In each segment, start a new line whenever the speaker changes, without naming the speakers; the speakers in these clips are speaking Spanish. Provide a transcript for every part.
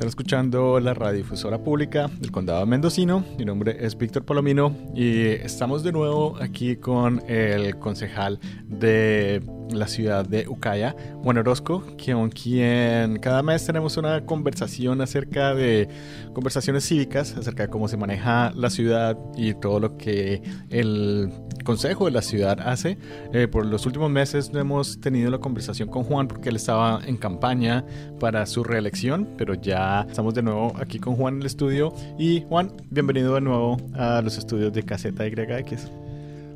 Están escuchando la radiodifusora pública del condado mendocino. Mi nombre es Víctor Palomino y estamos de nuevo aquí con el concejal de la ciudad de Ucaya, Juan Orozco, con quien cada mes tenemos una conversación acerca de conversaciones cívicas, acerca de cómo se maneja la ciudad y todo lo que el consejo de la ciudad hace. Eh, por los últimos meses no hemos tenido la conversación con Juan porque él estaba en campaña para su reelección, pero ya estamos de nuevo aquí con Juan en el estudio. Y Juan, bienvenido de nuevo a los estudios de Caseta YX.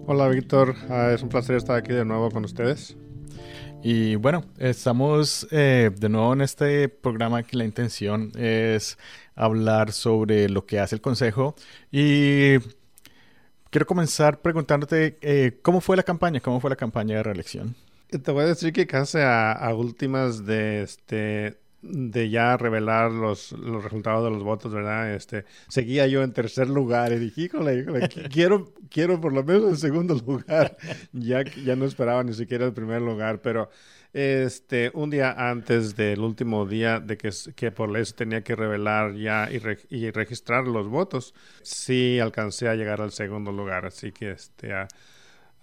Hola Víctor, ah, es un placer estar aquí de nuevo con ustedes.
Y bueno, estamos eh, de nuevo en este programa que la intención es hablar sobre lo que hace el Consejo y quiero comenzar preguntándote eh, cómo fue la campaña, cómo fue la campaña de reelección.
Te voy a decir que casi a, últimas de este de ya revelar los, los, resultados de los votos, ¿verdad? Este, seguía yo en tercer lugar y dije, híjole, híjole, quiero, quiero por lo menos en segundo lugar. Ya, ya no esperaba ni siquiera el primer lugar, pero este, un día antes del último día de que, que por ley se tenía que revelar ya y, y, registrar los votos, sí alcancé a llegar al segundo lugar, así que este,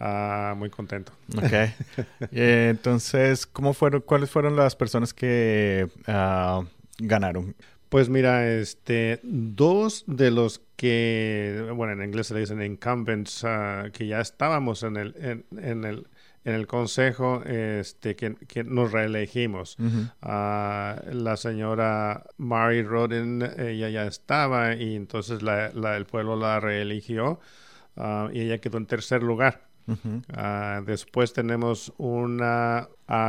Ah, muy contento.
Ok. Eh, entonces, ¿cómo fueron, ¿cuáles fueron las personas que ah, ganaron?
Pues mira, este, dos de los que, bueno, en inglés se le dicen incumbents, ah, que ya estábamos en el, en, el, en el consejo, este, que, que nos reelegimos. la señora Mary Roden, ella ya estaba y entonces la, la, el pueblo la reeligió y ella quedó en tercer lugar. Ah, después tenemos un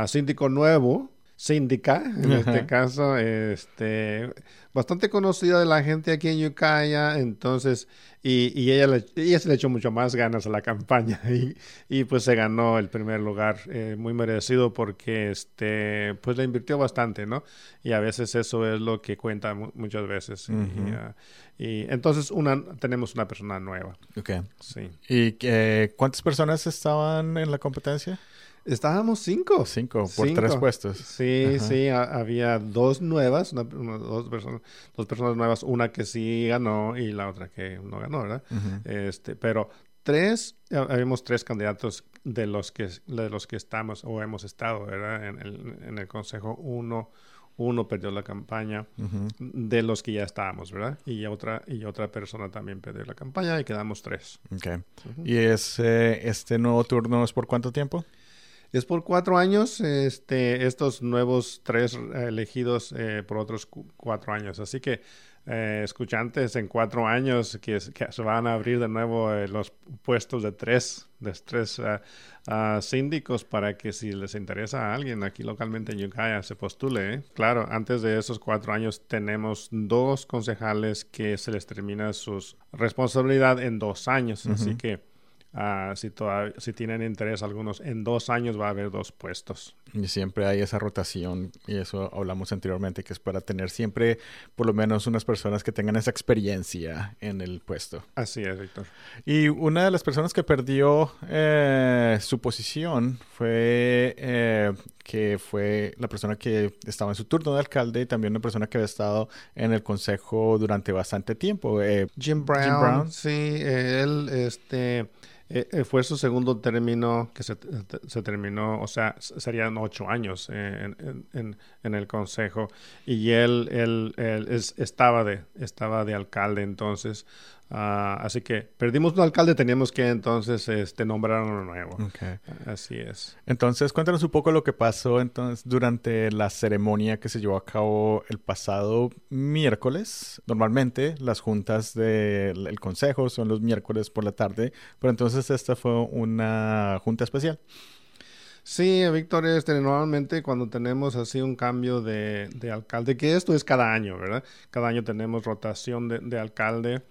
síndico nuevo, síndica, en este caso, este, bastante conocida de la gente aquí en Ucaya, entonces, y, y ella, le, ella se le echó mucho más ganas a la campaña y, y pues se ganó el primer lugar, eh, muy merecido porque, este, pues le invirtió bastante, ¿no? Y a veces eso es lo que cuenta muchas veces. Ah, y, entonces una, tenemos una persona nueva.
Ok. Sí. ¿Y eh, cuántas personas estaban en la competencia?
Estábamos cinco.
Cinco, por tres puestos.
Sí, sí, había dos nuevas, dos, personas, dos personas nuevas, una que sí ganó y la otra que no ganó, ¿verdad? este, pero tres, habíamos tres candidatos de los que, de los que estamos o hemos estado, ¿verdad? En el, en el consejo, uno, uno perdió la campaña de los que ya estábamos, ¿verdad? Y otra, y otra persona también perdió la campaña y quedamos tres.
Ok. ¿Y ese, este nuevo turno es por cuánto tiempo?
Es por cuatro años, este, estos nuevos tres elegidos eh, por otros cuatro años. Así que, eh, escuchantes, en cuatro años que, se van a abrir de nuevo eh, los puestos de tres, de tres síndicos para que si les interesa a alguien aquí localmente en Ucaya se postule. Claro, antes de esos cuatro años tenemos dos concejales que se les termina su responsabilidad en dos años. Así que Ah, si, si tienen interés algunos, en dos años va a haber dos puestos.
Y siempre hay esa rotación, y eso hablamos anteriormente, que es para tener siempre por lo menos unas personas que tengan esa experiencia en el puesto.
Así es, Víctor.
Y una de las personas que perdió eh, su posición fue eh, que fue la persona que estaba en su turno de alcalde y también una persona que había estado en el consejo durante bastante tiempo.
Eh, Jim Brown. Jim Brown. Sí, él, este eh, eh, fue su segundo término que se, terminó, o sea, serían ocho años en, en, el consejo y él, él, estaba, de, estaba de alcalde entonces. Ah, así que perdimos un alcalde, teníamos que entonces este, nombrar uno nuevo. Así es.
Entonces, cuéntanos un poco lo que pasó entonces durante la ceremonia que se llevó a cabo el pasado miércoles. Normalmente las juntas del consejo son los miércoles por la tarde, pero entonces esta fue una junta especial.
Sí, Víctor, este, normalmente cuando tenemos así un cambio de, alcalde, que esto es cada año, ¿verdad? Cada año tenemos rotación de, de alcalde.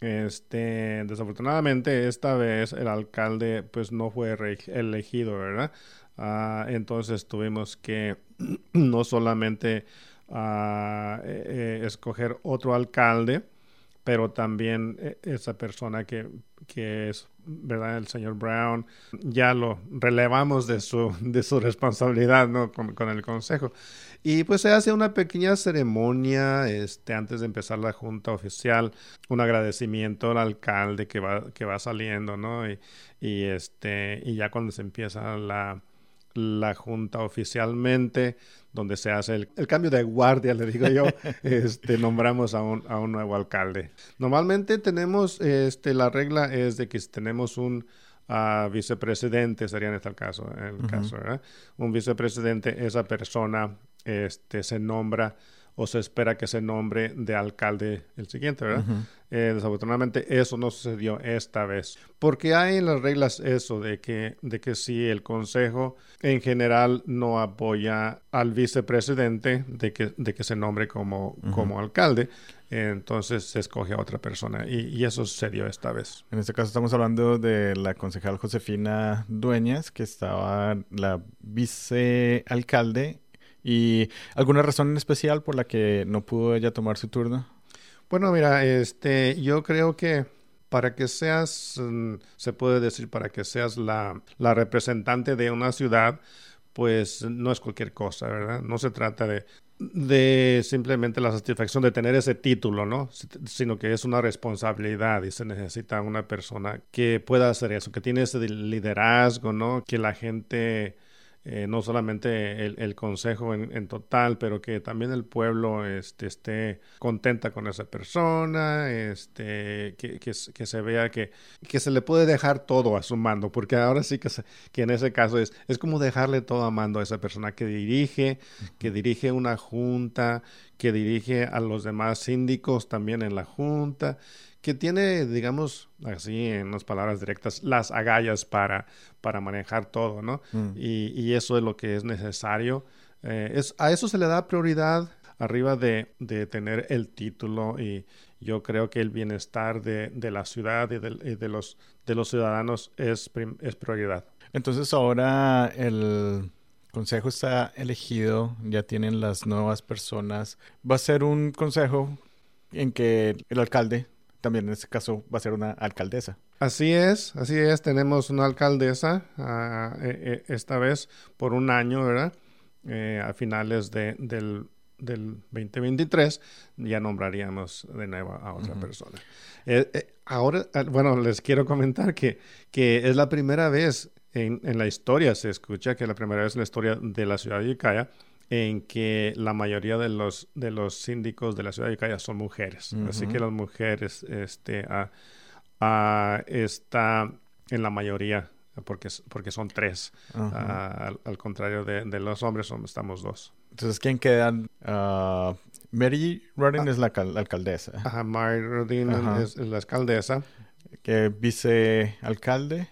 Este, desafortunadamente esta vez el alcalde pues no fue elegido, ¿verdad? Ah, entonces tuvimos que no solamente ah, eh, eh, escoger otro alcalde, pero también eh, esa persona que, que es, ¿verdad? El señor Brown, ya lo relevamos de su, de su responsabilidad, ¿no? Con, con, el consejo. Y pues se hace una pequeña ceremonia, este, antes de empezar la junta oficial, un agradecimiento al alcalde que va, que va saliendo, ¿no? Y, y este, y ya cuando se empieza la, la junta oficialmente, donde se hace el, cambio de guardia, le digo yo, este, nombramos a un, a un, nuevo alcalde. Normalmente tenemos, este, la regla es de que si tenemos un uh, vicepresidente, sería en este caso, el caso, ¿verdad? Un vicepresidente, esa persona este, se nombra o se espera que se nombre de alcalde el siguiente, ¿verdad? Eh, desafortunadamente eso no sucedió esta vez. Porque hay en las reglas eso de que, de que si el consejo en general no apoya al vicepresidente de que, de que se nombre como, como alcalde, entonces se escoge a otra persona y, y, eso sucedió esta vez.
En este caso estamos hablando de la concejal Josefina Dueñas, que estaba la vicealcalde ¿Y alguna razón en especial por la que no pudo ella tomar su turno?
Bueno, mira, este, yo creo que para que seas, mm, se puede decir, para que seas la, la, representante de una ciudad, pues no es cualquier cosa, ¿verdad? No se trata de, de simplemente la satisfacción de tener ese título, ¿no? Sino que es una responsabilidad y se necesita una persona que pueda hacer eso, que tiene ese liderazgo, ¿no? Que la gente eh, no solamente el, consejo en, total, pero que también el pueblo este, esté contenta con esa persona, este, que, que, se vea que, que se le puede dejar todo a su mando, porque ahora sí que, que en ese caso es, es como dejarle todo a mando a esa persona que dirige, que dirige una junta, que dirige a los demás síndicos también en la junta que tiene, digamos, así en unas palabras directas, las agallas para, para manejar todo, ¿no? Mm. Y, eso es lo que es necesario. Eh, es, a eso se le da prioridad arriba de, de, tener el título y yo creo que el bienestar de, de la ciudad y de, los, de los ciudadanos es, es prioridad.
Entonces ahora el consejo está elegido, ya tienen las nuevas personas. Va a ser un consejo en que el alcalde también en este caso va a ser una alcaldesa.
Así es, así es, tenemos una alcaldesa eh, eh, esta vez por un año, ¿verdad? Eh, a finales de, del, del 2023 ya nombraríamos de nuevo a otra persona. ahora, ah, bueno, les quiero comentar que, que es la primera vez en, en, la historia, se escucha que es la primera vez en la historia de la ciudad de Icaya en que la mayoría de los, de los síndicos de la ciudad de Calla son mujeres. Así que las mujeres este, está en la mayoría, porque, porque son tres. al, contrario de, los hombres, son, estamos dos.
Entonces, ¿quién quedan? Uh, Mary Rodin ah. es la, alcaldesa.
Ajá, Mary Rodin es, la alcaldesa.
¿Qué vicealcalde?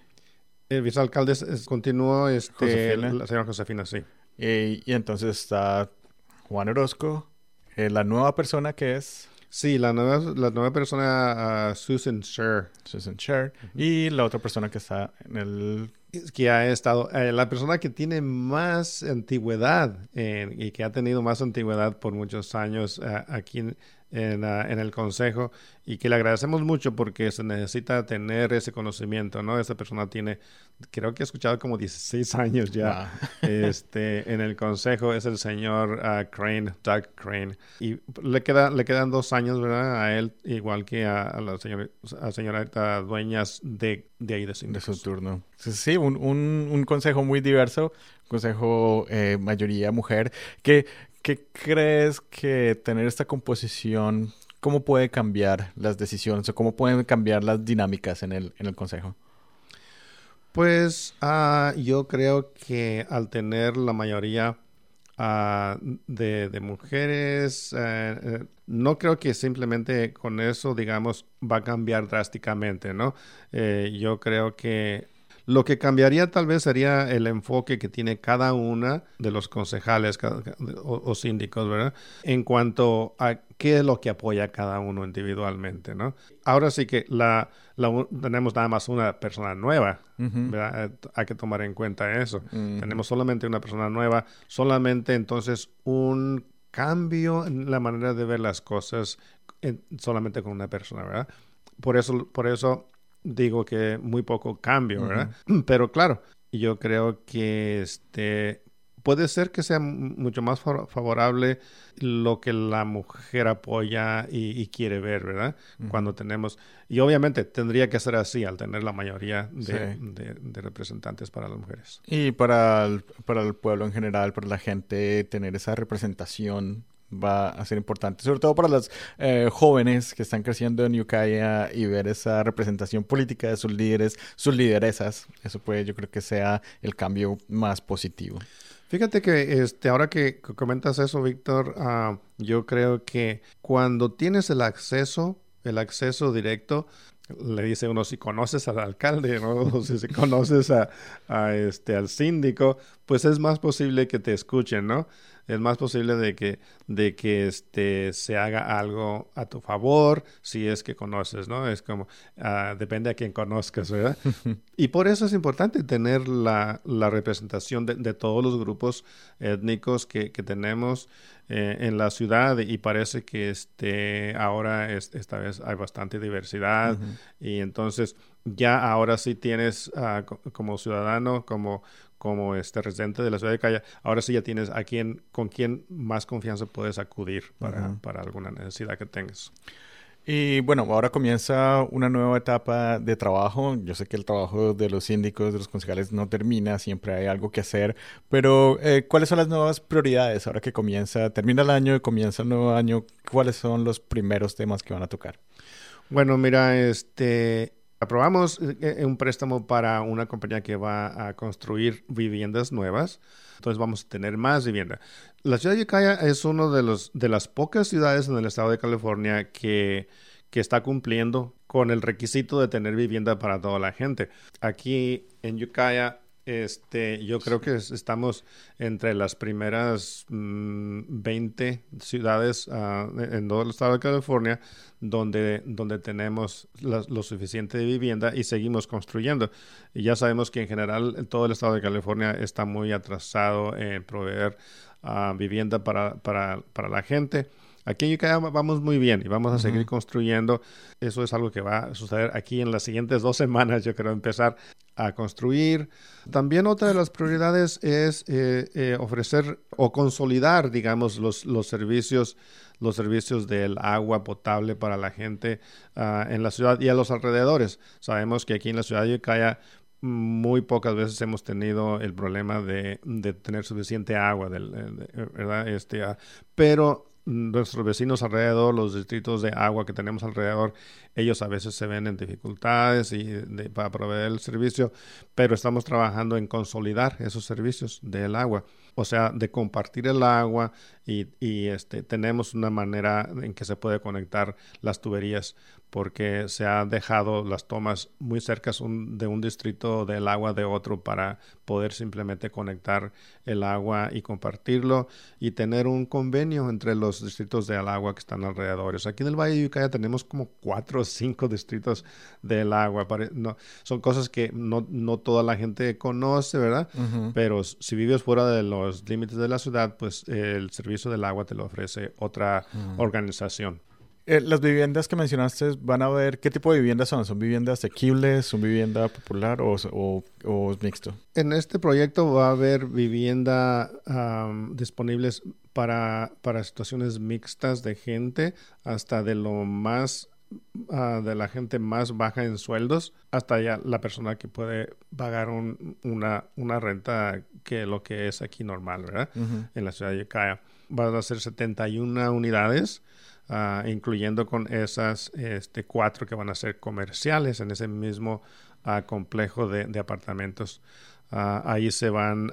El vicealcalde continuó este, la señora Josefina, sí.
Y, entonces está Juan Orozco, eh, la nueva persona que es...
Sí, la nueva, la nueva persona, uh, Susan Sher.
Susan Sher. Y la otra persona que está en el...
Que ha estado, eh, la persona que tiene más antigüedad y que ha tenido más antigüedad por muchos años uh, aquí en, en, en, el consejo y que le agradecemos mucho porque se necesita tener ese conocimiento, ¿no? Esa persona tiene, creo que he escuchado como 16 años ya este, en el consejo, es el señor ah, Crane, Doug Crane, y le, queda, le quedan dos años, ¿verdad? A él, igual que a, la señora, a señorita dueñas de, de ahí de,
de su turno. Sí, un, un, un consejo muy diverso, consejo eh, mayoría mujer, que ¿Qué crees que tener esta composición, cómo puede cambiar las decisiones o cómo pueden cambiar las dinámicas en el, en el consejo?
Pues ah, yo creo que al tener la mayoría ah, de, mujeres, eh, eh, no creo que simplemente con eso, digamos, va a cambiar drásticamente, ¿no? Eh, yo creo que lo que cambiaría tal vez sería el enfoque que tiene cada una de los concejales o, síndicos, ¿verdad? En cuanto a qué es lo que apoya cada uno individualmente, ¿no? Ahora sí que la, tenemos nada más una persona nueva, ¿verdad? Eh, hay que tomar en cuenta eso. Tenemos solamente una persona nueva, solamente entonces un cambio en la manera de ver las cosas solamente con una persona, ¿verdad? Por eso, por eso digo que muy poco cambio, ¿verdad? Pero claro, yo creo que este puede ser que sea mucho más favorable lo que la mujer apoya y, quiere ver, ¿verdad? Cuando tenemos, y obviamente tendría que ser así al tener la mayoría de, representantes para las mujeres.
Y para para el pueblo en general, para la gente, tener esa representación va a ser importante, sobre todo para los eh, jóvenes que están creciendo en Ukiah y ver esa representación política de sus líderes, sus lideresas. Eso puede, yo creo que sea el cambio más positivo.
Fíjate que este, ahora que comentas eso, Víctor, ah, yo creo que cuando tienes el acceso, el acceso directo, le dice uno si conoces al alcalde, ¿no? O si conoces a, a, este, al síndico, pues es más posible que te escuchen, ¿no? Es más posible de que, de que este, se haga algo a tu favor si es que conoces, ¿no? Es como, uh, depende a quien conozcas, ¿verdad? y por eso es importante tener la, la representación de, de, todos los grupos étnicos que, que tenemos eh, en la ciudad y parece que este, ahora es, esta vez hay bastante diversidad y entonces ya ahora sí tienes uh, como ciudadano, como como este residente de la ciudad de Calla, ahora sí ya tienes a quien, con quien más confianza puedes acudir para, para alguna necesidad que tengas.
Y bueno, ahora comienza una nueva etapa de trabajo. Yo sé que el trabajo de los síndicos, de los concejales no termina, siempre hay algo que hacer, pero eh, ¿cuáles son las nuevas prioridades ahora que comienza, termina el año y comienza el nuevo año? ¿Cuáles son los primeros temas que van a tocar?
Bueno, mira, este, Aprobamos eh, eh, un préstamo para una compañía que va a construir viviendas nuevas. Entonces vamos a tener más vivienda. La ciudad de Ukiah es una de, los, de las pocas ciudades en el estado de California que, que está cumpliendo con el requisito de tener vivienda para toda la gente. Aquí en Ukiah este, yo creo que estamos entre las primeras 20 mm, ciudades uh, en todo el estado de California donde, donde tenemos lo suficiente de vivienda y seguimos construyendo. Y ya sabemos que en general todo el estado de California está muy atrasado en proveer uh, vivienda para, para, para la gente. Aquí en Ukiah vamos muy bien y vamos a seguir construyendo. Eso es algo que va a suceder aquí en las siguientes dos semanas. Yo quiero empezar a construir. También otra de las prioridades es eh, eh, ofrecer o consolidar, digamos, los, los servicios los servicios del agua potable para la gente ah, en la ciudad y a los alrededores. Sabemos que aquí en la ciudad de Ukiah muy pocas veces hemos tenido el problema de, de tener suficiente agua, ¿verdad? Este, ah, pero nuestros vecinos alrededor, los distritos de agua que tenemos alrededor, ellos a veces se ven en dificultades y para proveer el servicio, pero estamos trabajando en consolidar esos servicios del agua, o sea, de compartir el agua y, y este, tenemos una manera en que se puede conectar las tuberías porque se han dejado las tomas muy cerca de un distrito del agua de otro para poder simplemente conectar el agua y compartirlo y tener un convenio entre los distritos del agua que están alrededor. Aquí en el Valle de Ucaya tenemos como cuatro o cinco distritos del agua. No, son cosas que no, no, toda la gente conoce, ¿verdad? Pero si vives fuera de los límites de la ciudad, pues el servicio del agua te lo ofrece otra organización.
Eh, las viviendas que mencionaste, ¿van a ver qué tipo de viviendas son? ¿Son viviendas asequibles, son vivienda popular o, o, mixto?
En este proyecto va a haber vivienda disponibles para, para situaciones mixtas de gente, hasta de lo más ah, de la gente más baja en sueldos hasta ya la persona que puede pagar una, una renta que lo que es aquí normal, ¿verdad? En la ciudad de Ukiah. Van a ser 71 unidades Ah, incluyendo con esas este, cuatro que van a ser comerciales en ese mismo ah, complejo de, apartamentos. Ah, ahí se van,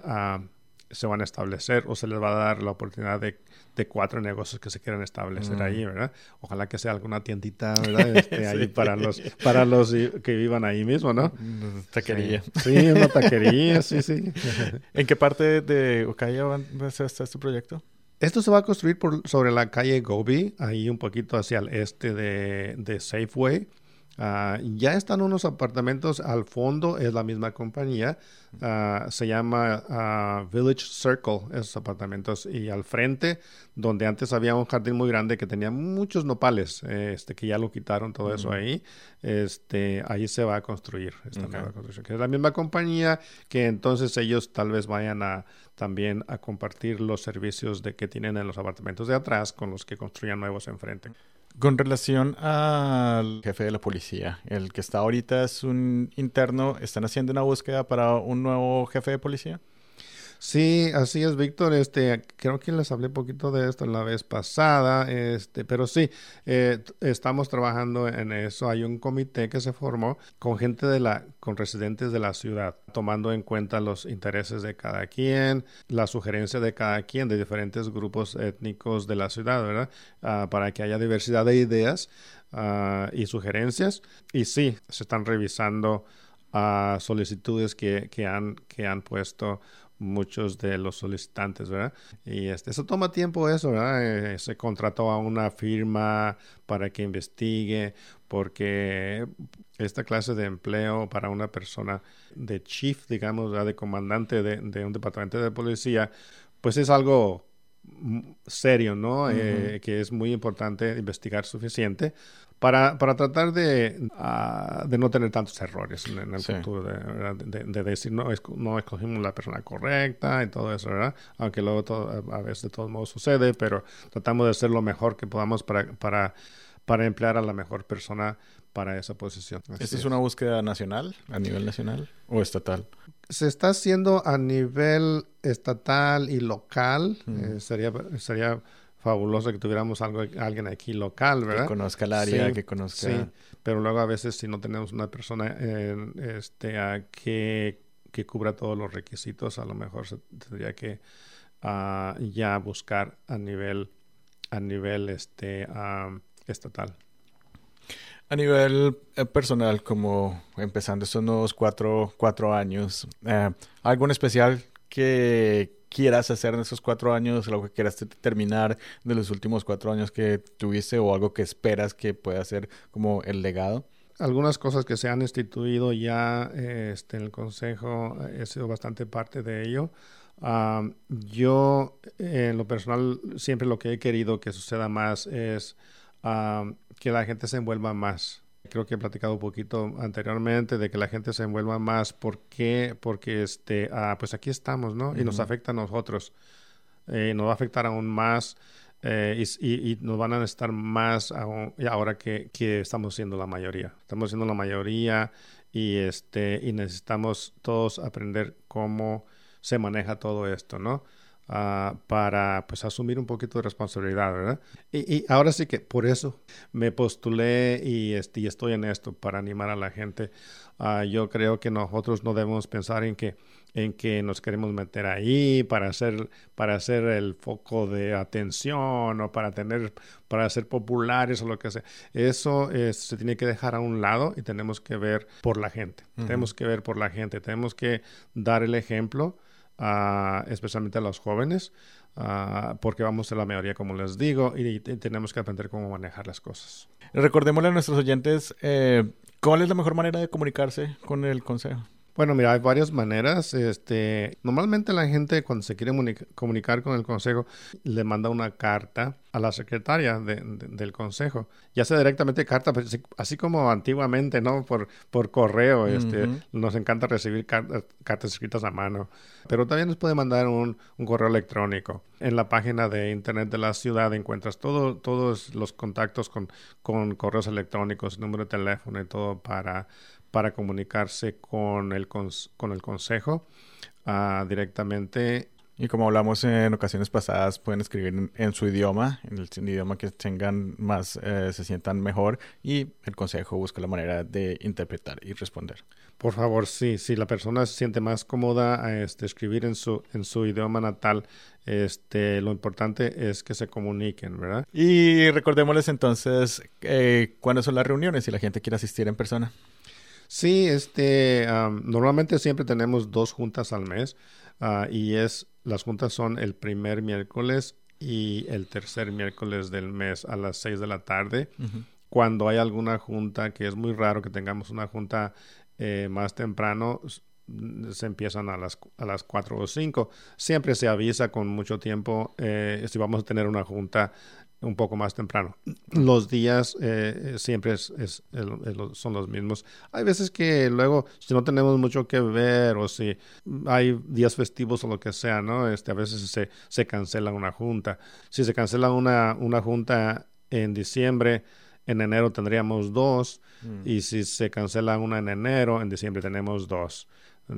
se van a establecer o se les va a dar la oportunidad de, cuatro negocios que se quieran establecer ahí, mm. ¿verdad? Ojalá que sea alguna tiendita, ¿verdad? Este, ahí para los, para los que vivan ahí mismo, ¿no?
Taquería.
Sí, una taquería, sí, sí.
¿En qué parte de Ocaya va a ser este proyecto?
Esto se va a construir por, sobre la calle Gobi, ahí un poquito hacia el este de, Safeway. Ah, ya están unos apartamentos al fondo, es la misma compañía, ah, se llama ah, Village Circle, esos apartamentos, y al frente, donde antes había un jardín muy grande que tenía muchos nopales, este, que ya lo quitaron todo eso ahí, este, ahí se va a construir esta nueva construcción, que es la misma compañía, que entonces ellos tal vez vayan a también a compartir los servicios de que tienen en los apartamentos de atrás con los que construyan nuevos enfrente.
Con relación al jefe de la policía, el que está ahorita es un interno, ¿están haciendo una búsqueda para un nuevo jefe de policía?
Sí, así es, Víctor. Este, creo que les hablé un poquito de esto la vez pasada, este, pero sí, eh, estamos trabajando en eso. Hay un comité que se formó con gente de la, con residentes de la ciudad, tomando en cuenta los intereses de cada quien, la sugerencia de cada quien, de diferentes grupos étnicos de la ciudad, ¿verdad? Ah, para que haya diversidad de ideas ah, y sugerencias. Y sí, se están revisando ah, solicitudes que, que, han, que han puesto muchos de los solicitantes, ¿verdad? Y este, eso toma tiempo eso, ¿verdad? Eh, se contrató a una firma para que investigue, porque esta clase de empleo para una persona de chief, digamos, de comandante de, un departamento de policía, pues es algo serio, ¿no? Eh, que es muy importante investigar suficiente para, para tratar de, uh, de no tener tantos errores en, el futuro, de, de, decir, no, no escogimos la persona correcta y todo eso, ¿verdad? Aunque luego todo, a veces de todos modos sucede, pero tratamos de hacer lo mejor que podamos para, para, para emplear a la mejor persona para esa posición.
¿Esta es una búsqueda nacional, a nivel nacional o estatal?
Se está haciendo a nivel estatal y local. Eh, sería, sería fabuloso que tuviéramos algo, alguien aquí local, ¿verdad?
Que conozca el área, que conozca. Sí,
pero luego a veces si no tenemos una persona este, a que, que, cubra todos los requisitos, a lo mejor se tendría que uh, ya buscar a nivel, a nivel este, estatal.
A nivel eh, personal, como empezando estos nuevos cuatro, cuatro años, eh, ¿algo en especial que quieras hacer en esos cuatro años, algo que quieras terminar de los últimos cuatro años que tuviste o algo que esperas que pueda ser como el legado?
Algunas cosas que se han instituido ya este, en el Consejo, he sido bastante parte de ello. yo, en lo personal, siempre lo que he querido que suceda más es que la gente se envuelva más creo que he platicado un poquito anteriormente de que la gente se envuelva más. ¿Por qué? Porque este, ah, pues aquí estamos, ¿no? Y nos afecta a nosotros. Eh, nos va a afectar aún más eh, y, nos van a necesitar más aún, ahora que, que, estamos siendo la mayoría. Estamos siendo la mayoría y, este, y necesitamos todos aprender cómo se maneja todo esto, ¿no? Ah, para pues asumir un poquito de responsabilidad, ¿verdad? Y, ahora sí que por eso me postulé y, este, y estoy en esto para animar a la gente. Ah, yo creo que nosotros no debemos pensar en que en que nos queremos meter ahí para hacer para hacer el foco de atención o para tener para ser populares o lo que sea eso se tiene que dejar a un lado y tenemos que ver por la gente tenemos que ver por la gente tenemos que dar el ejemplo especialmente a los jóvenes, porque vamos a la mayoría, como les digo, y, tenemos que aprender cómo manejar las cosas.
Recordémosle a nuestros oyentes, eh, ¿cuál es la mejor manera de comunicarse con el consejo?
Bueno, mira, hay varias maneras. Este, normalmente la gente cuando se quiere comunicar con el consejo le manda una carta a la secretaria del consejo, ya sea directamente carta, pues, así como antiguamente, ¿no? Por, por correo, este, nos encanta recibir cartas escritas a mano, pero también nos puede mandar un, un, correo electrónico. En la página de internet de la ciudad encuentras todo, todos los contactos con, con correos electrónicos, número de teléfono y todo para para comunicarse con el, con el consejo uh, directamente.
Y como hablamos en ocasiones pasadas, pueden escribir en, su idioma, en el, idioma que tengan más, eh, se sientan mejor y el consejo busca la manera de interpretar y responder.
Por favor, sí, si la persona se siente más cómoda a este, escribir en su, en su idioma natal, este, lo importante es que se comuniquen, ¿verdad?
Y recordémosles entonces eh, cuándo son las reuniones si la gente quiere asistir en persona.
Sí, este, normalmente siempre tenemos dos juntas al mes ah, y es, las juntas son el primer miércoles y el tercer miércoles del mes a las seis de la tarde. cuando hay alguna junta, que es muy raro que tengamos una junta eh, más temprano, se empiezan a las, a las 4 o 5. Siempre se avisa con mucho tiempo eh, si vamos a tener una junta un poco más temprano. Los días eh, siempre es, son los mismos. Hay veces que luego, si no tenemos mucho que ver o si hay días festivos o lo que sea, ¿no? Este, a veces se, se cancela una junta. Si se cancela una, una junta en diciembre, en enero tendríamos dos. Mm. Y si se cancela una en enero, en diciembre tenemos dos.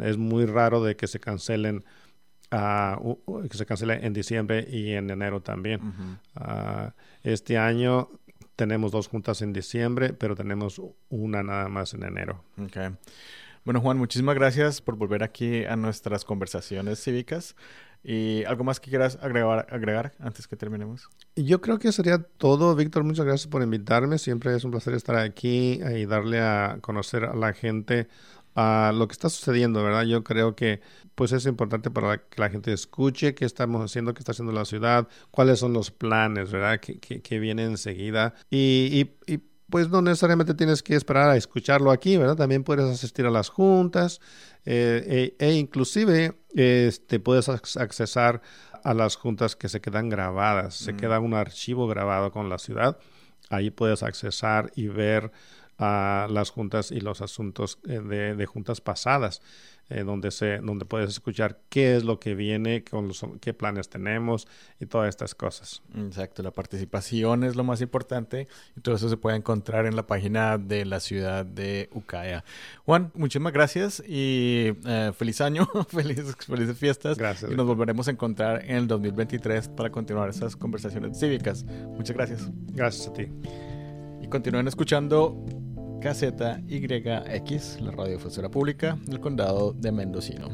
Es muy raro de que se cancelen que se cancele en diciembre y en enero también. Ah, este año tenemos dos juntas en diciembre, pero tenemos una nada más en enero.
Okay. Bueno, Juan, muchísimas gracias por volver aquí a nuestras conversaciones cívicas. ¿Y algo más que quieras agregar, agregar antes que terminemos?
Yo creo que sería todo, Víctor. Muchas gracias por invitarme. Siempre es un placer estar aquí y darle a conocer a la gente a lo que está sucediendo, ¿verdad? Yo creo que pues es importante para que la gente escuche qué estamos haciendo, qué está haciendo la ciudad, cuáles son los planes, ¿verdad? Que, que, vienen enseguida. Y, y, pues no necesariamente tienes que esperar a escucharlo aquí, ¿verdad? También puedes asistir a las juntas eh, e, e, inclusive este, puedes accesar a las juntas que se quedan grabadas. Se mm. queda un archivo grabado con la ciudad. Ahí puedes accesar y ver a las juntas y los asuntos eh, de, de juntas pasadas. Eh, donde, se, donde puedes escuchar qué es lo que viene, con qué planes tenemos y todas estas cosas.
Exacto, la participación es lo más importante y todo eso se puede encontrar en la página de la ciudad de Ucaya. Juan, muchísimas gracias y eh, feliz año, felices, felices fiestas.
Gracias.
Y nos volveremos a encontrar en el 2023 para continuar esas conversaciones cívicas. Muchas gracias.
Gracias a ti.
Y continúen escuchando KZYX, la radiofusora pública del condado de Mendocino.